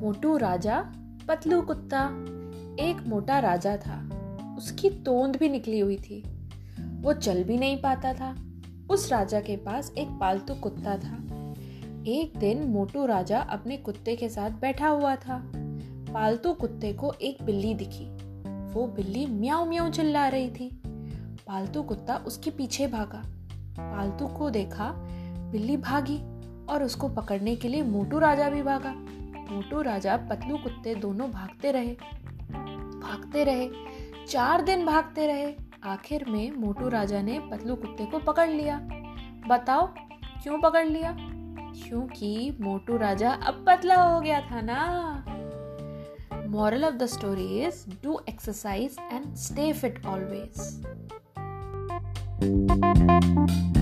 मोटू राजा, पतलू कुत्ता, एक मोटा राजा था। उसकी तोंद भी निकली हुई थी। वो चल भी नहीं पाता था। उस राजा के पास एक पालतू कुत्ता था। एक दिन मोटू राजा अपने कुत्ते के साथ बैठा हुआ था। पालतू कुत्ते को एक बिल्ली दिखी। वो बिल्ली म्याऊ म्याऊ चिल्ला रही थी। पालतू कुत्ता उसके पीछे भागा। पालतू को देखा, बिल्ली भागी और उसको पकड़ने के लिए मोटू राजा भी भागा। मोटू राजा पतलू कुत्ते दोनों भागते रहे। भागते रहे। चार दिन भागते रहे। आखिर में मोटू राजा ने पतलू कुत्ते को पकड़ लिया। बताओ, क्यों पकड़ लिया? क्योंकि मोटू राजा अब पतला हो गया था ना। Moral of the story is do exercise and stay fit always.